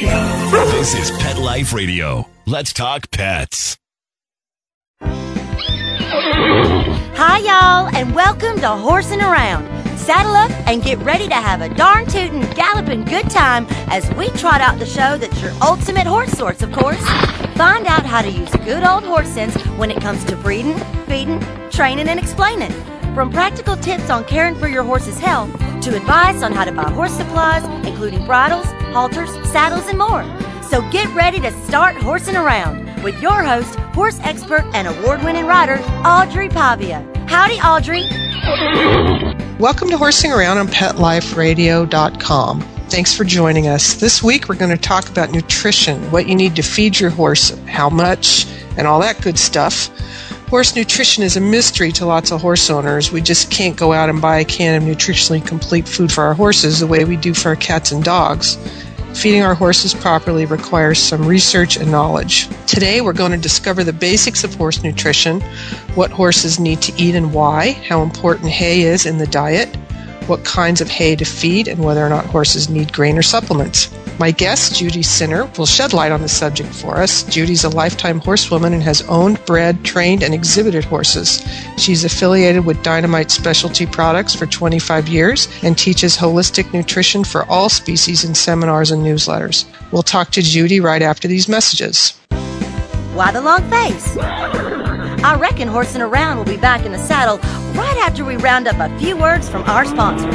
This is Pet Life Radio. Let's talk pets. Hi, y'all, and welcome to Horsing Around. Saddle up and get ready to have a darn tootin', galloping good time as we trot out the show that's your ultimate horse source, of course. Find out how to use good old horse sense when it comes to breeding, feeding, training, and explaining. From practical tips on caring for your horse's health to advice on how to buy horse supplies, including bridles, halters, saddles, and more. So get ready to start horsing around with your host, horse expert and award winning rider, Audrey Pavia. Howdy, Audrey. Welcome to Horsing Around on PetLifeRadio.com. Thanks for joining us. This week we're going to talk about nutrition, what you need to feed your horse, how much, and all that good stuff. Horse nutrition is a mystery to lots of horse owners. We just can't go out and buy a can of nutritionally complete food for our horses the way we do for our cats and dogs. Feeding our horses properly requires some research and knowledge. Today, we're going to discover the basics of horse nutrition, what horses need to eat and why, how important hay is in the diet, what kinds of hay to feed, and whether or not horses need grain or supplements. My guest, Judy Sinner, will shed light on the subject for us. Judy's a lifetime horsewoman and has owned, bred, trained, and exhibited horses. She's affiliated with Dynamite Specialty Products for 25 years and teaches holistic nutrition for all species in seminars and newsletters. We'll talk to Judy right after these messages. Why the long face? I reckon horsing around will be back in the saddle right after we round up a few words from our sponsors.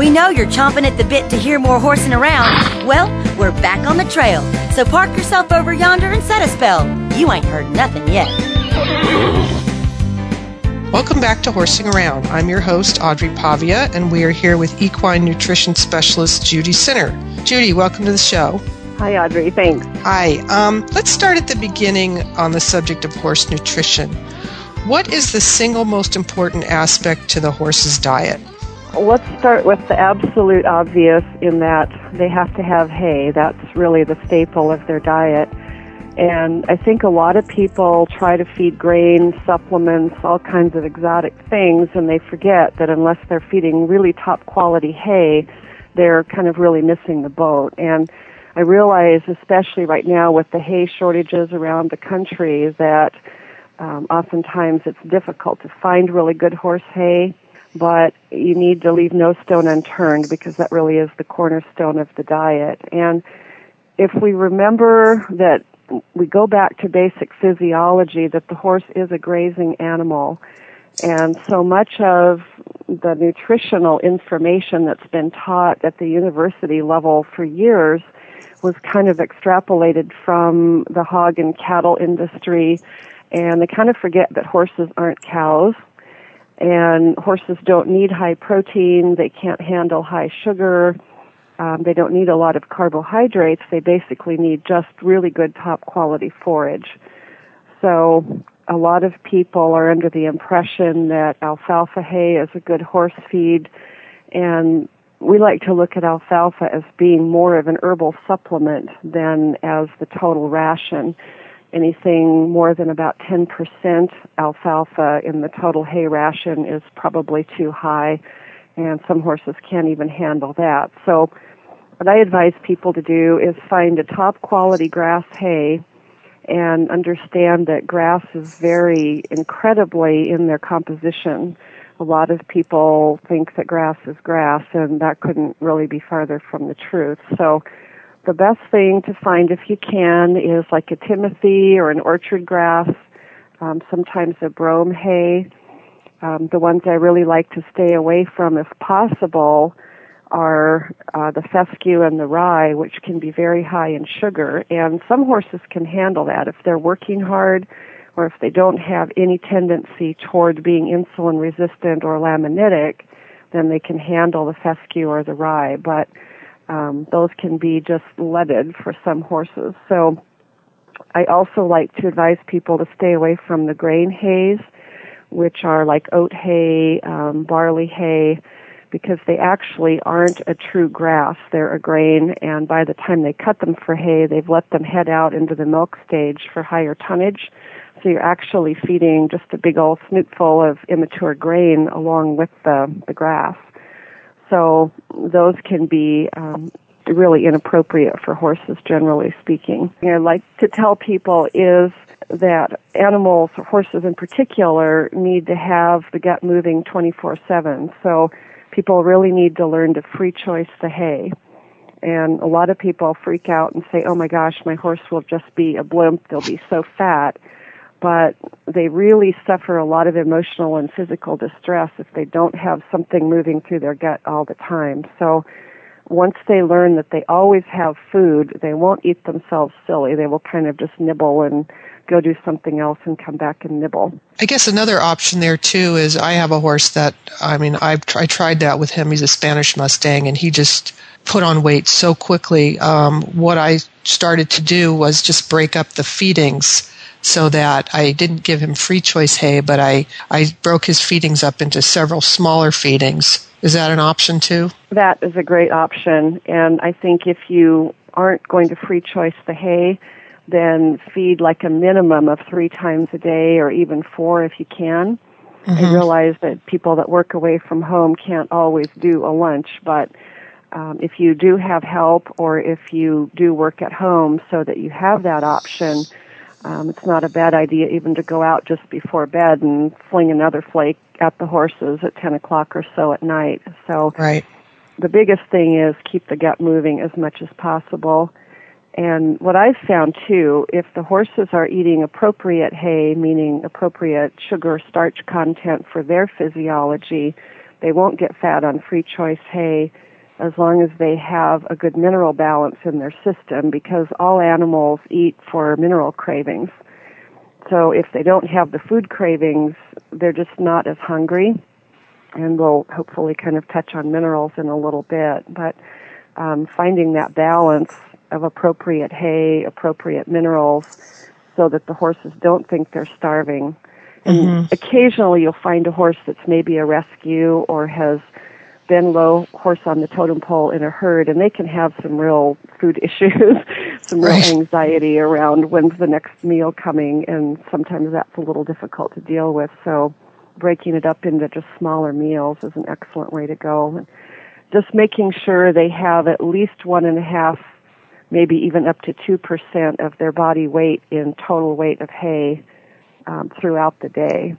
We know you're chomping at the bit to hear more horsing around. Well, we're back on the trail. So park yourself over yonder and set a spell. You ain't heard nothing yet. Welcome back to Horsing Around. I'm your host, Audrey Pavia, and we are here with equine nutrition specialist Judy Sinner. Judy, welcome to the show. Hi, Audrey. Thanks. Hi. Um, let's start at the beginning on the subject of horse nutrition. What is the single most important aspect to the horse's diet? Let's start with the absolute obvious in that they have to have hay. That's really the staple of their diet. And I think a lot of people try to feed grain, supplements, all kinds of exotic things, and they forget that unless they're feeding really top quality hay, they're kind of really missing the boat. And I realize, especially right now with the hay shortages around the country, that um, oftentimes it's difficult to find really good horse hay, but you need to leave no stone unturned because that really is the cornerstone of the diet. And if we remember that we go back to basic physiology, that the horse is a grazing animal, and so much of the nutritional information that's been taught at the university level for years was kind of extrapolated from the hog and cattle industry, and they kind of forget that horses aren't cows, and horses don't need high protein, they can't handle high sugar, um, they don't need a lot of carbohydrates, they basically need just really good top quality forage. So a lot of people are under the impression that alfalfa hay is a good horse feed, and we like to look at alfalfa as being more of an herbal supplement than as the total ration. Anything more than about 10% alfalfa in the total hay ration is probably too high, and some horses can't even handle that. So, what I advise people to do is find a top quality grass hay and understand that grass is very incredibly in their composition a lot of people think that grass is grass, and that couldn't really be farther from the truth. So, the best thing to find if you can is like a timothy or an orchard grass, um, sometimes a brome hay, Um, the ones I really like to stay away from, if possible, are uh, the fescue and the rye, which can be very high in sugar. And some horses can handle that if they're working hard or if they don't have any tendency toward being insulin resistant or laminitic, then they can handle the fescue or the rye. But um, those can be just leaded for some horses. So I also like to advise people to stay away from the grain hays, which are like oat hay, um, barley hay, because they actually aren't a true grass. They're a grain, and by the time they cut them for hay, they've let them head out into the milk stage for higher tonnage. So you're actually feeding just a big old snootful of immature grain along with the, the grass. So those can be um, really inappropriate for horses, generally speaking. I like to tell people is that animals, horses in particular, need to have the gut moving 24-7. So people really need to learn to free choice the hay. And a lot of people freak out and say, oh my gosh, my horse will just be a blimp. They'll be so fat. But they really suffer a lot of emotional and physical distress if they don't have something moving through their gut all the time. So once they learn that they always have food, they won't eat themselves silly. They will kind of just nibble and go do something else and come back and nibble. I guess another option there too is I have a horse that I mean I've I tried that with him. He's a Spanish Mustang, and he just put on weight so quickly. Um, what I started to do was just break up the feedings so that I didn't give him free choice hay, but I I broke his feedings up into several smaller feedings. Is that an option too? That is a great option, and I think if you aren't going to free choice the hay then feed like a minimum of three times a day or even four if you can. Mm-hmm. I realize that people that work away from home can't always do a lunch, but um, if you do have help or if you do work at home so that you have that option, um, it's not a bad idea even to go out just before bed and fling another flake at the horses at 10 o'clock or so at night. So right. the biggest thing is keep the gut moving as much as possible and what I've found too, if the horses are eating appropriate hay, meaning appropriate sugar starch content for their physiology, they won't get fat on free choice hay as long as they have a good mineral balance in their system because all animals eat for mineral cravings. So if they don't have the food cravings, they're just not as hungry. And we'll hopefully kind of touch on minerals in a little bit. But um, finding that balance of appropriate hay, appropriate minerals, so that the horses don't think they're starving. And mm-hmm. occasionally you'll find a horse that's maybe a rescue or has been low horse on the totem pole in a herd and they can have some real food issues, some real anxiety around when's the next meal coming and sometimes that's a little difficult to deal with. So breaking it up into just smaller meals is an excellent way to go. And Just making sure they have at least one and a half maybe even up to 2% of their body weight in total weight of hay um, throughout the day.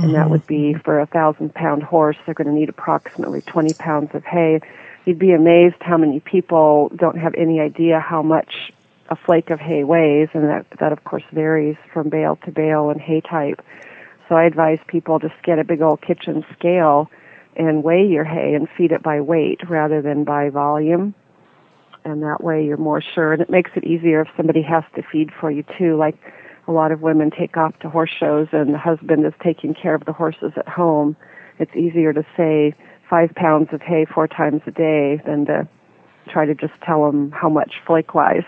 And mm-hmm. that would be for a thousand pound horse, they're going to need approximately 20 pounds of hay. You'd be amazed how many people don't have any idea how much a flake of hay weighs, and that, that of course varies from bale to bale and hay type. So I advise people just get a big old kitchen scale and weigh your hay and feed it by weight rather than by volume and that way you're more sure and it makes it easier if somebody has to feed for you too like a lot of women take off to horse shows and the husband is taking care of the horses at home. It's easier to say five pounds of hay four times a day than to try to just tell them how much flake wise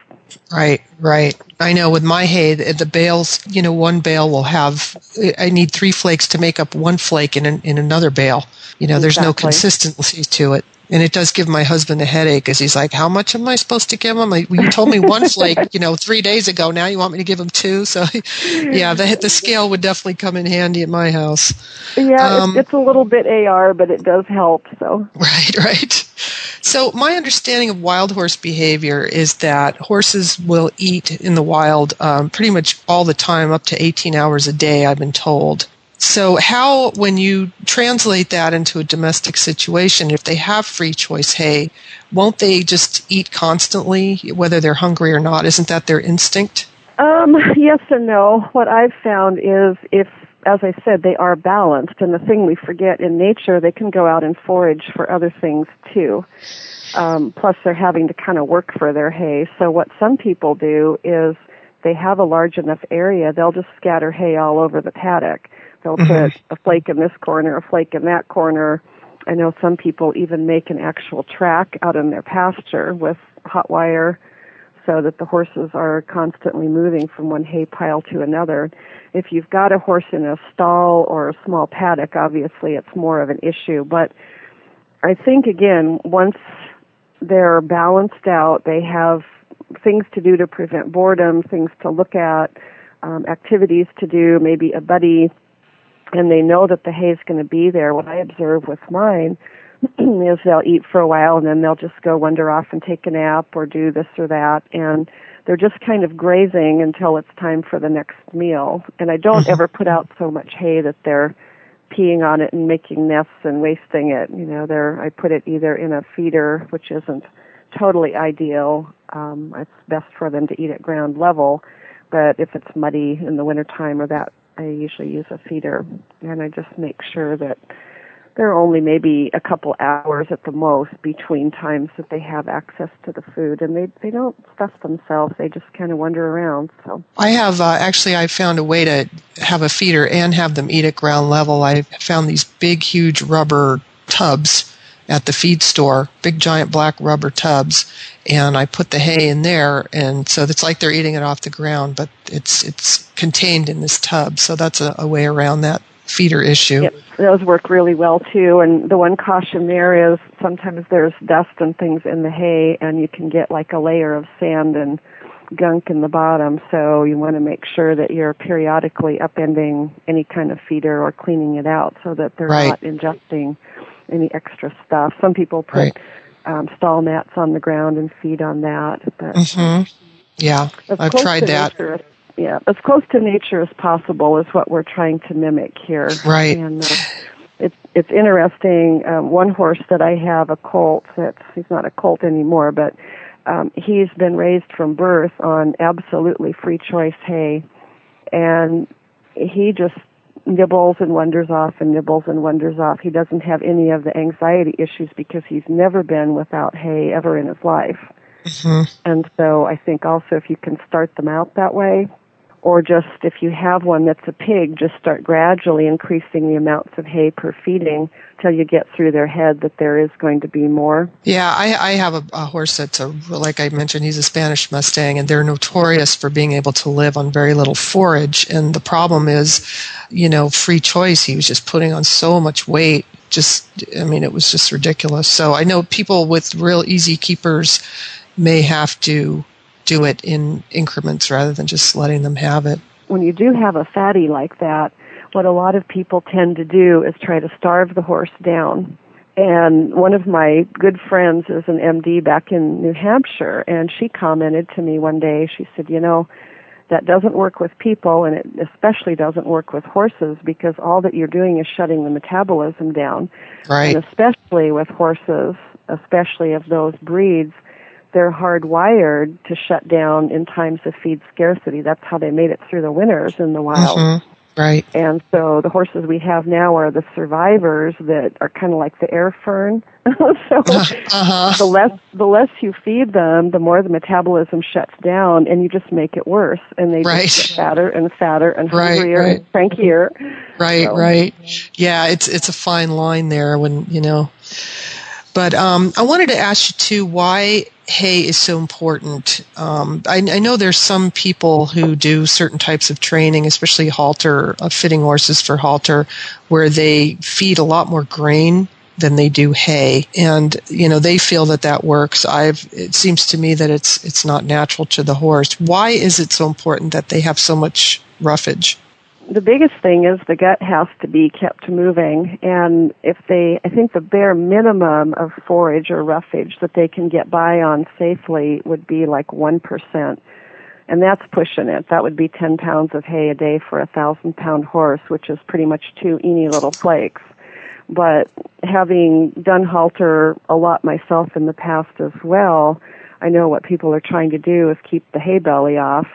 right right. I know with my hay the, the, bales you know one bale will have i need three flakes to make up one flake in, an, in another bale. You know there's no consistency to it and it does give my husband a headache because he's like, "How much am I supposed to give him? Like, you told me one flake, you know, three days ago. Now you want me to give him two? So, yeah, the the scale would definitely come in handy at my house. Yeah, um, it's, it's a little bit AR, but it does help. So right, right. So my understanding of wild horse behavior is that horses will eat in the wild um, pretty much all the time, up to 18 hours a day. I've been told. So, how, when you translate that into a domestic situation, if they have free choice hay, won't they just eat constantly, whether they're hungry or not? Isn't that their instinct? Um, yes and no. What I've found is if as I said, they are balanced. And the thing we forget in nature, they can go out and forage for other things too. Um, plus, they're having to kind of work for their hay. So, what some people do is they have a large enough area, they'll just scatter hay all over the paddock. They'll Mhm. put a flake in this corner, a flake in that corner. I know some people even make an actual track out in their pasture with hot wire so that the horses are constantly moving from one hay pile to another. If you've got a horse in a stall or a small paddock, obviously it's more of an issue. But I think again, once they're balanced out, they have things to do to prevent boredom, things to look at, um, activities to do, maybe a buddy, and they know that the hay is going to be there. What I observe with mine is they'll eat for a while and then they'll just go wander off and take a nap or do this or that and they're just kind of grazing until it's time for the next meal. And I don't ever put out so much hay that they're peeing on it and making nests and wasting it. You know, they're I put it either in a feeder, which isn't totally ideal. Um, it's best for them to eat at ground level, but if it's muddy in the wintertime or that, I usually use a feeder, and I just make sure that there are only maybe a couple hours at the most between times that they have access to the food and they they don't stuff themselves they just kind of wander around so I have uh, actually I found a way to have a feeder and have them eat at ground level. I found these big, huge rubber tubs at the feed store, big giant black rubber tubs, and I put the hay in there, and so it's like they're eating it off the ground, but it's it's contained in this tub. So that's a, a way around that feeder issue. Yep, those work really well too. And the one caution there is sometimes there's dust and things in the hay, and you can get like a layer of sand and gunk in the bottom. So you want to make sure that you're periodically upending any kind of feeder or cleaning it out so that they're Right. not ingesting any extra stuff. Some people put Right. um, stall mats on the ground and feed on that. But hmm Yeah, I've tried that. nature yeah, as close to nature as possible is what we're trying to mimic here. Right. And uh, it's it's interesting. Um, one horse that I have, a colt. That's he's not a colt anymore, but um, he's been raised from birth on absolutely free choice hay, and he just nibbles and wanders off and nibbles and wanders off. He doesn't have any of the anxiety issues because he's never been without hay ever in his life. Mhm. And so I think also if you can start them out that way, or just if you have one that's a pig, just start gradually increasing the amounts of hay per feeding till you get through their head that there is going to be more. Yeah, I, I have a, a horse that's a, like I mentioned, he's a Spanish Mustang, and they're notorious for being able to live on very little forage. And the problem is, you know, free choice. He was just putting on so much weight. Just, I mean, it was just ridiculous. So I know people with real easy keepers may have to do it in increments rather than just letting them have it. When you do have a fatty like that, what a lot of people tend to do is try to starve the horse down. And one of my good friends is an MD back in New Hampshire, and she commented to me one day, she said, you know, that doesn't work with people, and it especially doesn't work with horses because all that you're doing is shutting the metabolism down. Right. And especially with horses, especially of those breeds, they're hardwired to shut down in times of feed scarcity. That's how they made it through the winters in the wild. Mhm. Right. And so the horses we have now are the survivors that are kind of like the air fern. so Uh-huh. the less the less you feed them, the more the metabolism shuts down, and you just make it worse. And they Right. just get fatter and fatter and Right, hungrier right. and crankier. Right, So- right. Yeah, it's it's a fine line there when you know. But um, I wanted to ask you too why hay is so important. Um, I, I know there's some people who do certain types of training, especially halter uh, fitting horses for halter, where they feed a lot more grain than they do hay, and you know they feel that that works. I've it seems to me that it's it's not natural to the horse. Why is it so important that they have so much roughage? The biggest thing is the gut has to be kept moving. And if they i think the bare minimum of forage or roughage that they can get by on safely would be like 1% and that's pushing it. That would be 10 pounds of hay a day for a thousand pound horse which is pretty much two eeny little flakes. But having done halter a lot myself in the past as well i know what people are trying to do is keep the hay belly off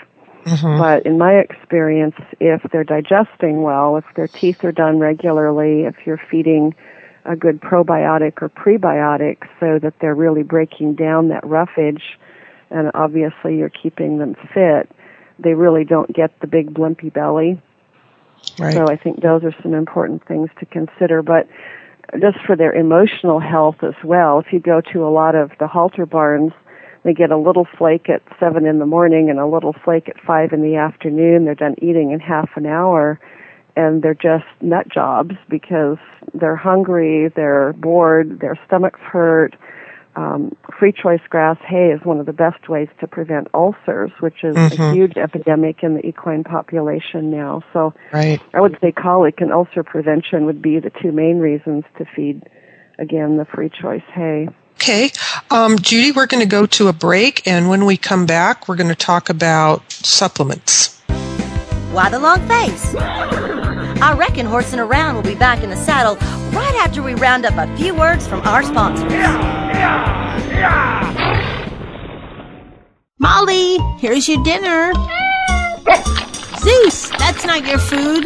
Mm-hmm. But in my experience, if they're digesting well, if their teeth are done regularly, if you're feeding a good probiotic or prebiotic so that they're really breaking down that roughage and obviously you're keeping them fit, they really don't get the big blumpy belly. Right. So I think those are some important things to consider. But just for their emotional health as well, if you go to a lot of the halter barns, they get a little flake at seven in the morning and a little flake at five in the afternoon. They're done eating in half an hour and they're just nut jobs because they're hungry, they're bored, their stomachs hurt. Um, free choice grass hay is one of the best ways to prevent ulcers, which is Mhm. a huge epidemic in the equine population now. So Right. I would say colic and ulcer prevention would be the two main reasons to feed, again, the free choice hay. Okay. Um, Judy, we're going to go to a break, and when we come back, we're going to talk about supplements. Why the long face? I reckon horsing around will be back in the saddle right after we round up a few words from our sponsors. Molly, here's your dinner. Zeus, that's not your food.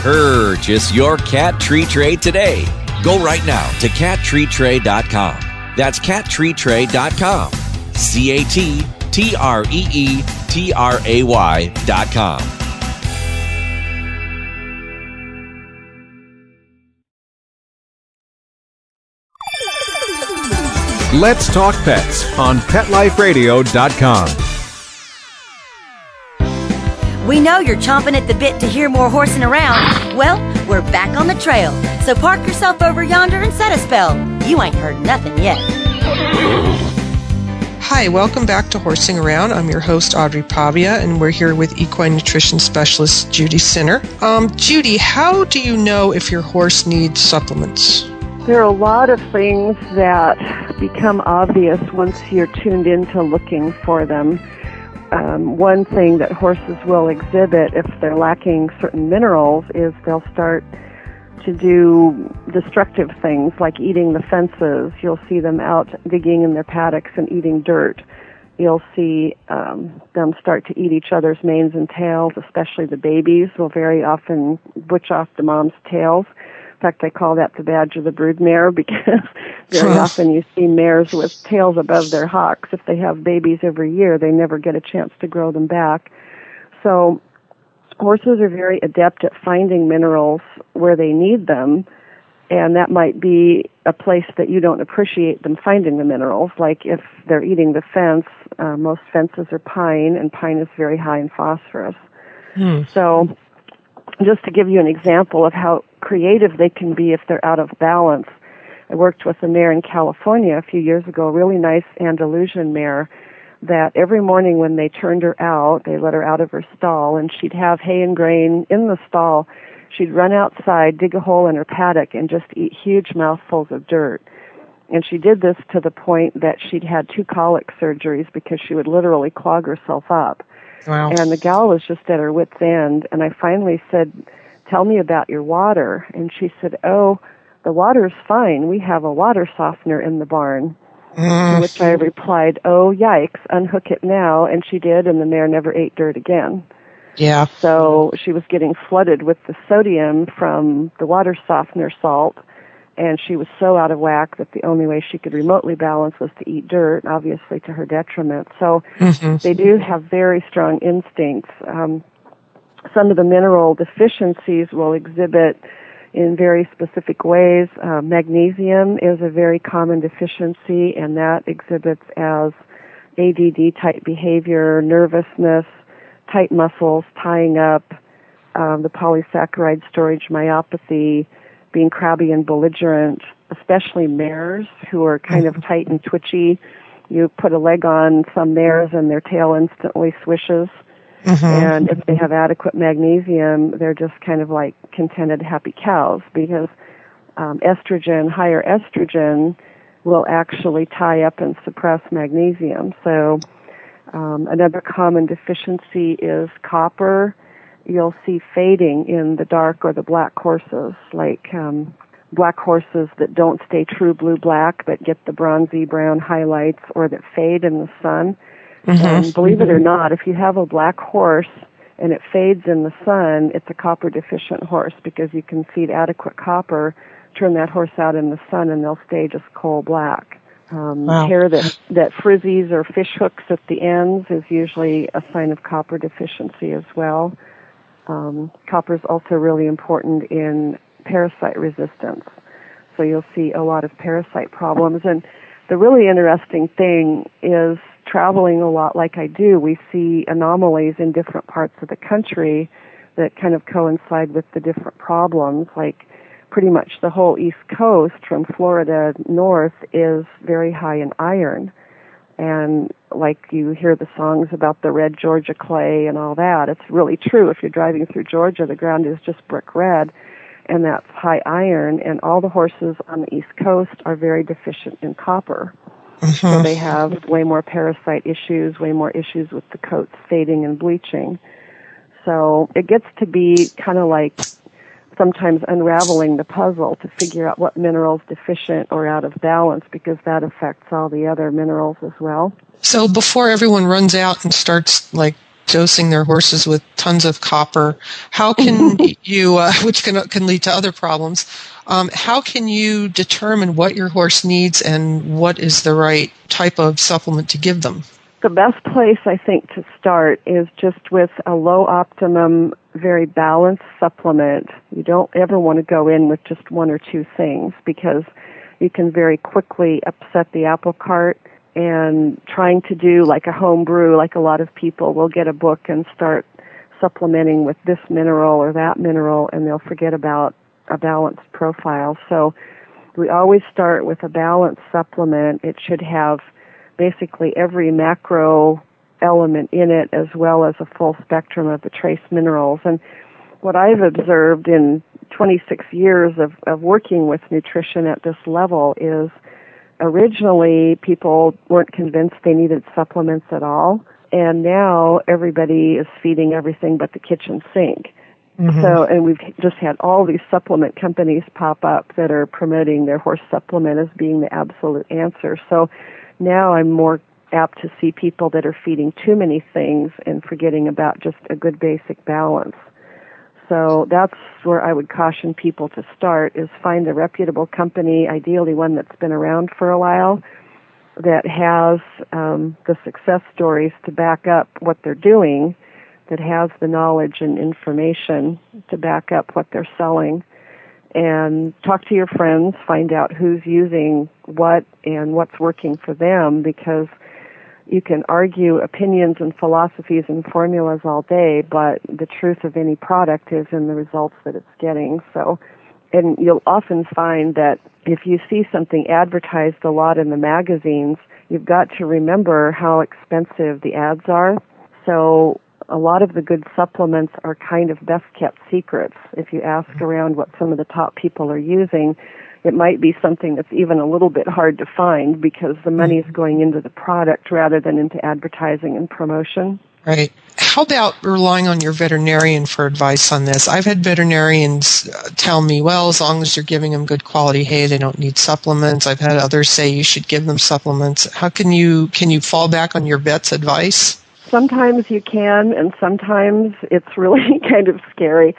Purchase your cat tree tray today. Go right now to cattreetray.com. That's cattreetray.com. C A T T R E E T R A Y.com. Let's Talk Pets on PetLifeRadio.com. We know you're chomping at the bit to hear more horsing around. Well, we're back on the trail. So park yourself over yonder and set a spell. You ain't heard nothing yet. Hi, welcome back to Horsing Around. I'm your host, Audrey Pavia, and we're here with equine nutrition specialist Judy Sinner. Um, Judy, how do you know if your horse needs supplements? There are a lot of things that become obvious once you're tuned into looking for them. Um, one thing that horses will exhibit if they're lacking certain minerals is they'll start to do destructive things like eating the fences. You'll see them out digging in their paddocks and eating dirt. You'll see um, them start to eat each other's manes and tails, especially the babies will very often butch off the mom's tails. In fact, I call that the badge of the broodmare because very often you see mares with tails above their hocks. If they have babies every year, they never get a chance to grow them back. So horses are very adept at finding minerals where they need them, and that might be a place that you don't appreciate them finding the minerals. Like if they're eating the fence, uh, most fences are pine, and pine is very high in phosphorus. So, just to give you an example of how creative they can be if they're out of balance, I worked with a mare in California a few years ago, a really nice Andalusian mare that every morning when they turned her out, they let her out of her stall and she'd have hay and grain in the stall. She'd run outside, dig a hole in her paddock and just eat huge mouthfuls of dirt. And she did this to the point that she'd had two colic surgeries because she would literally clog herself up. Wow. And the gal was just at her wit's end. And I finally said, Tell me about your water. And she said, Oh, the water's fine. We have a water softener in the barn. To mm. which I replied, Oh, yikes, unhook it now. And she did, and the mare never ate dirt again. Yeah. So she was getting flooded with the sodium from the water softener salt, and she was so out of whack that the only way she could remotely balance was to eat dirt, obviously to her detriment. So they do have very strong instincts. Um, some of the mineral deficiencies will exhibit in very specific ways. Uh, magnesium is a very common deficiency, and that exhibits as ADD type behavior, nervousness, tight muscles, tying up, um, the polysaccharide storage myopathy, being crabby and belligerent, especially mares who are kind of tight and twitchy. You put a leg on some mares and their tail instantly swishes. Mm-hmm. And if they have adequate magnesium, they're just kind of like contented, happy cows because um, estrogen, higher estrogen, will actually tie up and suppress magnesium. So um, another common deficiency is copper. You'll see fading in the dark or the black horses, like um, black horses that don't stay true blue black but get the bronzy brown highlights or that fade in the sun. Mm-hmm. And believe it or not, if you have a black horse and it fades in the sun, it's a copper deficient horse because you can feed adequate copper, turn that horse out in the sun, and they'll stay just coal black. Um, wow. Hair that that frizzies or fish hooks at the ends is usually a sign of copper deficiency as well. Um, copper is also really important in parasite resistance. So you'll see a lot of parasite problems. And the really interesting thing is traveling a lot like I do, we see anomalies in different parts of the country that kind of coincide with the different problems. Like pretty much the whole East Coast from Florida north is very high in iron. And like you hear the songs about the red Georgia clay and all that, it's really true. If you're driving through Georgia, the ground is just brick red and that's high iron, and all the horses on the East Coast are very deficient in copper. Mm-hmm. So they have way more parasite issues, way more issues with the coats fading and bleaching. So it gets to be kind of like sometimes unraveling the puzzle to figure out what minerals deficient or out of balance because that affects all the other minerals as well. So before everyone runs out and starts like dosing their horses with tons of copper. How can you, uh, which can can lead to other problems? Um, how can you determine what your horse needs and what is the right type of supplement to give them? The best place I think to start is just with a low optimum, very balanced supplement. You don't ever want to go in with just one or two things because you can very quickly upset the apple cart and trying to do like a home brew, like a lot of people will get a book and start supplementing with this mineral or that mineral and they'll forget about a balanced profile. So we always start with a balanced supplement. It should have basically every macro element in it as well as a full spectrum of the trace minerals. And what I've observed in 26 years of, of working with nutrition at this level is originally people weren't convinced they needed supplements at all, and now everybody is feeding everything but the kitchen sink. Mm-hmm. So, and we've just had all these supplement companies pop up that are promoting their horse supplement as being the absolute answer. So now I'm more apt to see people that are feeding too many things and forgetting about just a good basic balance. So that's where I would caution people to start is find a reputable company, ideally one that's been around for a while, that has um, the success stories to back up what they're doing, that has the knowledge and information to back up what they're selling. And talk to your friends, find out who's using what and what's working for them because you can argue opinions and philosophies and formulas all day, but the truth of any product is in the results that it's getting. So, and you'll often find that if you see something advertised a lot in the magazines, you've got to remember how expensive the ads are. So, a lot of the good supplements are kind of best kept secrets. If you ask mm-hmm. around what some of the top people are using, it might be something that's even a little bit hard to find because the money is mm-hmm. going into the product rather than into advertising and promotion. Right. How about relying on your veterinarian for advice on this? I've had veterinarians uh, tell me, well, as long as you're giving them good quality hay, they don't need supplements. I've had others say you should give them supplements. How can you can you fall back on your vet's advice? Sometimes you can, and sometimes it's really kind of scary.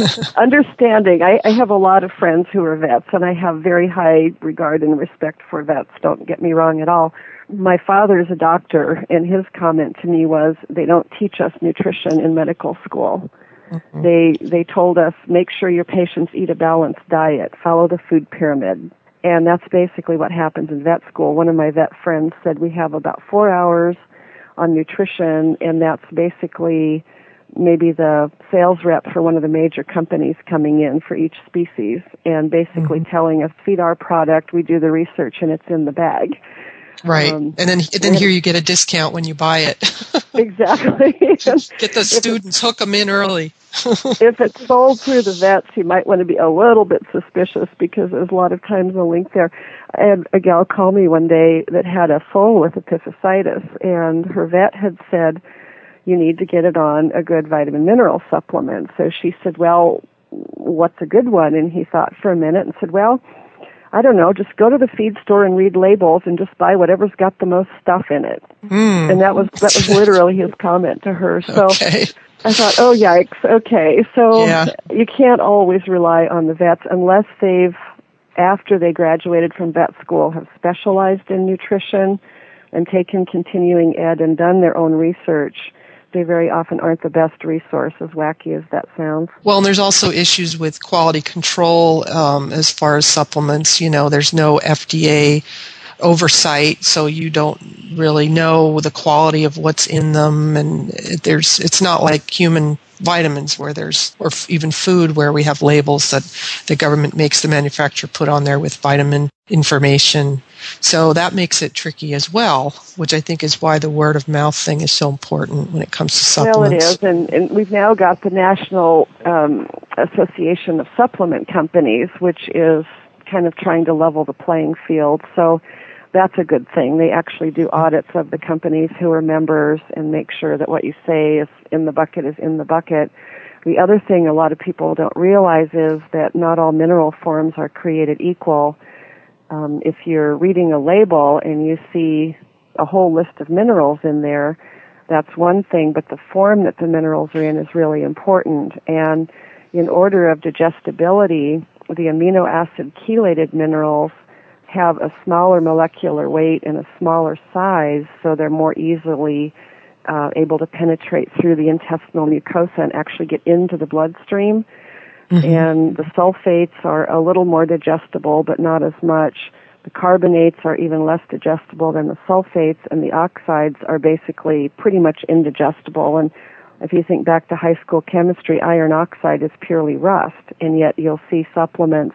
understanding. I, I have a lot of friends who are vets, and I have very high regard and respect for vets. Don't get me wrong at all. My father is a doctor, and his comment to me was, "They don't teach us nutrition in medical school." Mm-hmm. They they told us make sure your patients eat a balanced diet, follow the food pyramid, and that's basically what happens in vet school. One of my vet friends said we have about four hours on nutrition, and that's basically maybe the sales rep for one of the major companies coming in for each species and basically mm-hmm. telling us feed our product we do the research and it's in the bag Right. Um, and then and then here you get a discount when you buy it. exactly. get the students, hook them in early. if it's sold through the vets, you might want to be a little bit suspicious because there's a lot of times a link there. I had a gal call me one day that had a foal with epiphysitis, and her vet had said, you need to get it on a good vitamin mineral supplement. So she said, well, what's a good one? And he thought for a minute and said, well, I don't know, just go to the feed store and read labels and just buy whatever's got the most stuff in it. Mm. And that was that was literally his comment to her. So okay. I thought, oh yikes, okay. So Yeah. you can't always rely on the vets unless they've after they graduated from vet school have specialized in nutrition and taken continuing ed and done their own research. They very often aren't the best resource, as wacky as that sounds. Well, and there's also issues with quality control um, as far as supplements. You know, there's no FDA oversight, so you don't really know the quality of what's in them, and there's it's not like human vitamins where there's or even food where we have labels that the government makes the manufacturer put on there with vitamin information. So that makes it tricky as well, which I think is why the word of mouth thing is so important when it comes to supplements. Well, it is, and, and we've now got the National um, Association of Supplement Companies, which is kind of trying to level the playing field. So that's a good thing. They actually do audits of the companies who are members and make sure that what you say is in the bucket is in the bucket. The other thing a lot of people don't realize is that not all mineral forms are created equal. Um, if you're reading a label and you see a whole list of minerals in there, that's one thing, but the form that the minerals are in is really important. And in order of digestibility, the amino acid chelated minerals have a smaller molecular weight and a smaller size, so they're more easily uh, able to penetrate through the intestinal mucosa and actually get into the bloodstream. Mm-hmm. And the sulfates are a little more digestible, but not as much. The carbonates are even less digestible than the sulfates, and the oxides are basically pretty much indigestible. And if you think back to high school chemistry, iron oxide is purely rust, and yet you'll see supplements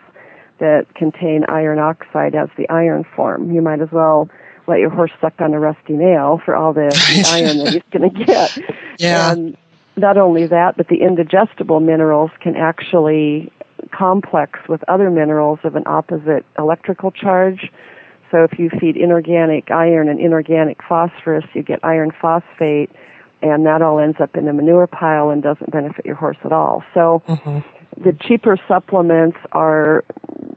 that contain iron oxide as the iron form. You might as well let your horse suck on a rusty nail for all the, the iron that he's going to get. Yeah. And not only that, but the indigestible minerals can actually complex with other minerals of an opposite electrical charge. So if you feed inorganic iron and inorganic phosphorus, you get iron phosphate, and that all ends up in the manure pile and doesn't benefit your horse at all. So mm-hmm. the cheaper supplements are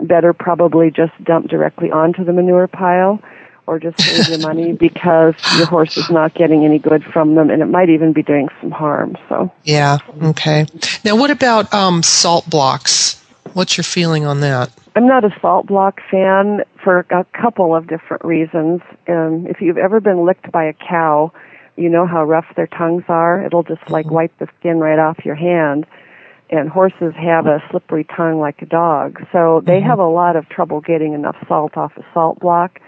better probably just dumped directly onto the manure pile or just save your money because your horse is not getting any good from them and it might even be doing some harm. So Yeah. Okay. Now, what about um, salt blocks? What's your feeling on that? I'm not a salt block fan for a couple of different reasons. Um, if you've ever been licked by a cow, you know how rough their tongues are. It'll just like wipe the skin right off your hand. And horses have a slippery tongue like a dog. So they have a lot of trouble getting enough salt off a salt block,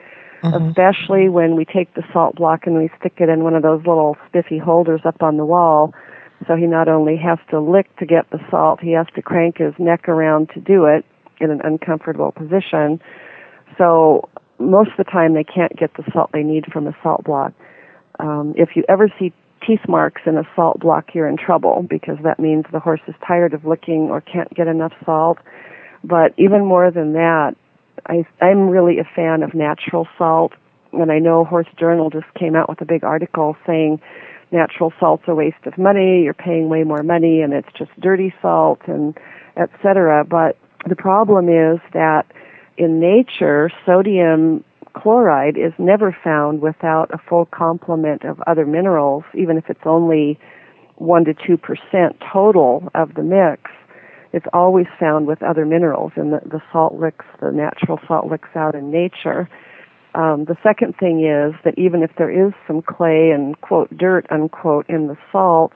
especially when we take the salt block and we stick it in one of those little spiffy holders up on the wall. So he not only has to lick to get the salt, he has to crank his neck around to do it in an uncomfortable position. So most of the time they can't get the salt they need from a salt block. Um, if you ever see teeth marks in a salt block, you're in trouble because that means the horse is tired of licking or can't get enough salt. But even more than that, I, I'm really a fan of natural salt. And I know Horse Journal just came out with a big article saying natural salt's a waste of money, you're paying way more money and it's just dirty salt and et cetera. But the problem is that in nature, sodium chloride is never found without a full complement of other minerals, even if it's only 1 to 2% total of the mix. It's always found with other minerals in the, the salt licks, the natural salt licks out in nature. Um, the second thing is that even if there is some clay and quote dirt unquote in the salt,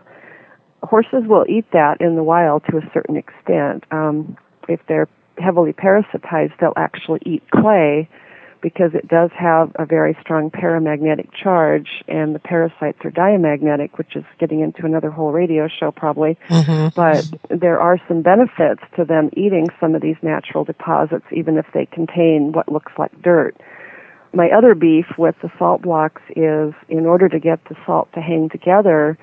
horses will eat that in the wild to a certain extent. Um, if they're heavily parasitized, they'll actually eat clay because it does have a very strong paramagnetic charge, and the parasites are diamagnetic, which is getting into another whole radio show probably. Mm-hmm. But there are some benefits to them eating some of these natural deposits, even if they contain what looks like dirt. my other beef with the salt blocks is in order to get the salt to hang together,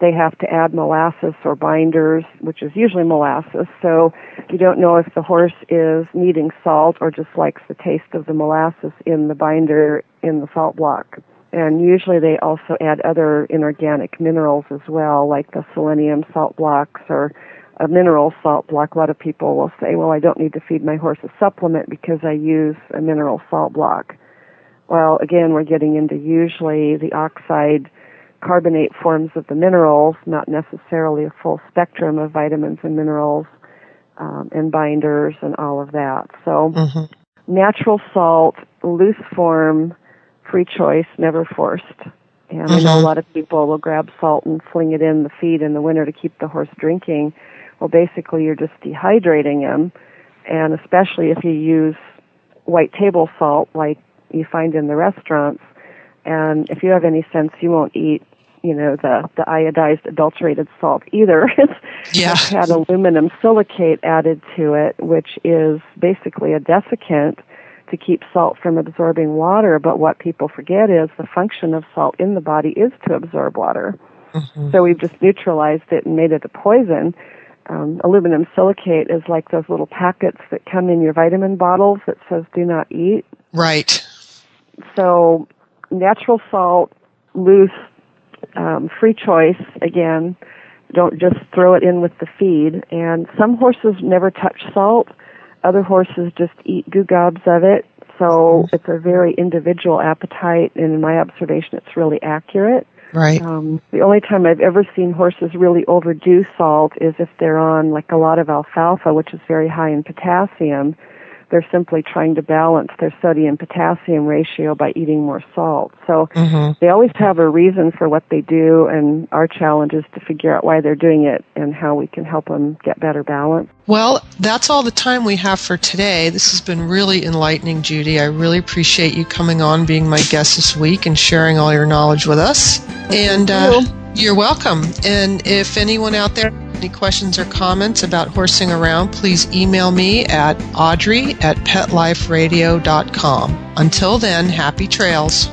they have to add molasses or binders, which is usually molasses. So you don't know if the horse is needing salt or just likes the taste of the molasses in the binder in the salt block. And usually they also add other inorganic minerals as well, like the selenium salt blocks or a mineral salt block. A lot of people will say, well, I don't need to feed my horse a supplement because I use a mineral salt block. Well, again, we're getting into usually the oxide carbonate forms of the minerals, not necessarily a full spectrum of vitamins and minerals um, and binders and all of that. So, mm-hmm. natural salt, loose form, free choice, never forced. And mm-hmm. I know a mm-hmm. lot of people will grab salt and fling it in the feed in the winter to keep the horse drinking. Well, basically, you're just dehydrating him, and especially if you use white table salt like you find in the restaurants. And if you have any sense, you won't eat, you know, the the iodized adulterated salt either. it's, yeah. had aluminum silicate added to it, which is basically a desiccant to keep salt from absorbing water. But what people forget is the function of salt in the body is to absorb water. Mm-hmm. So we've just neutralized it and made it a poison. Um, aluminum silicate is like those little packets that come in your vitamin bottles that says do not eat. Right. So natural salt, loose, um, free choice again. Don't just throw it in with the feed. And some horses never touch salt. Other horses just eat goo gobs of it. So it's a very individual appetite, and in my observation, it's really accurate. Right. Um, the only time I've ever seen horses really overdo salt is if they're on like a lot of alfalfa, which is very high in potassium, they're simply trying to balance their sodium potassium ratio by eating more salt. So mm-hmm. they always have a reason for what they do, and our challenge is to figure out why they're doing it and how we can help them get better balance. Well, that's all the time we have for today. This has been really enlightening, Judy. I really appreciate you coming on, being my guest this week, and sharing all your knowledge with us. And uh, you're welcome. And if anyone out there any questions or comments about horsing around, please email me at audrey at petliferadio.com. Until then, happy trails.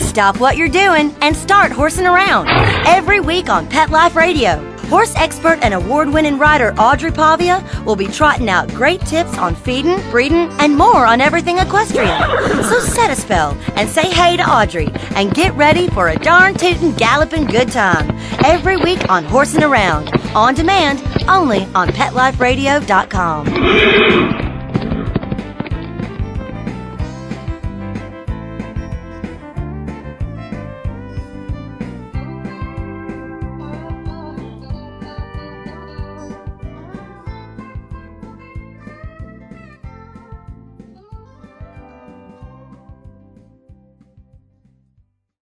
Stop what you're doing and start horsing around every week on Pet Life Radio. Horse expert and award winning rider Audrey Pavia will be trotting out great tips on feeding, breeding, and more on everything equestrian. So set a spell and say hey to Audrey and get ready for a darn tootin' galloping good time every week on Horsing Around, on demand, only on PetLifeRadio.com.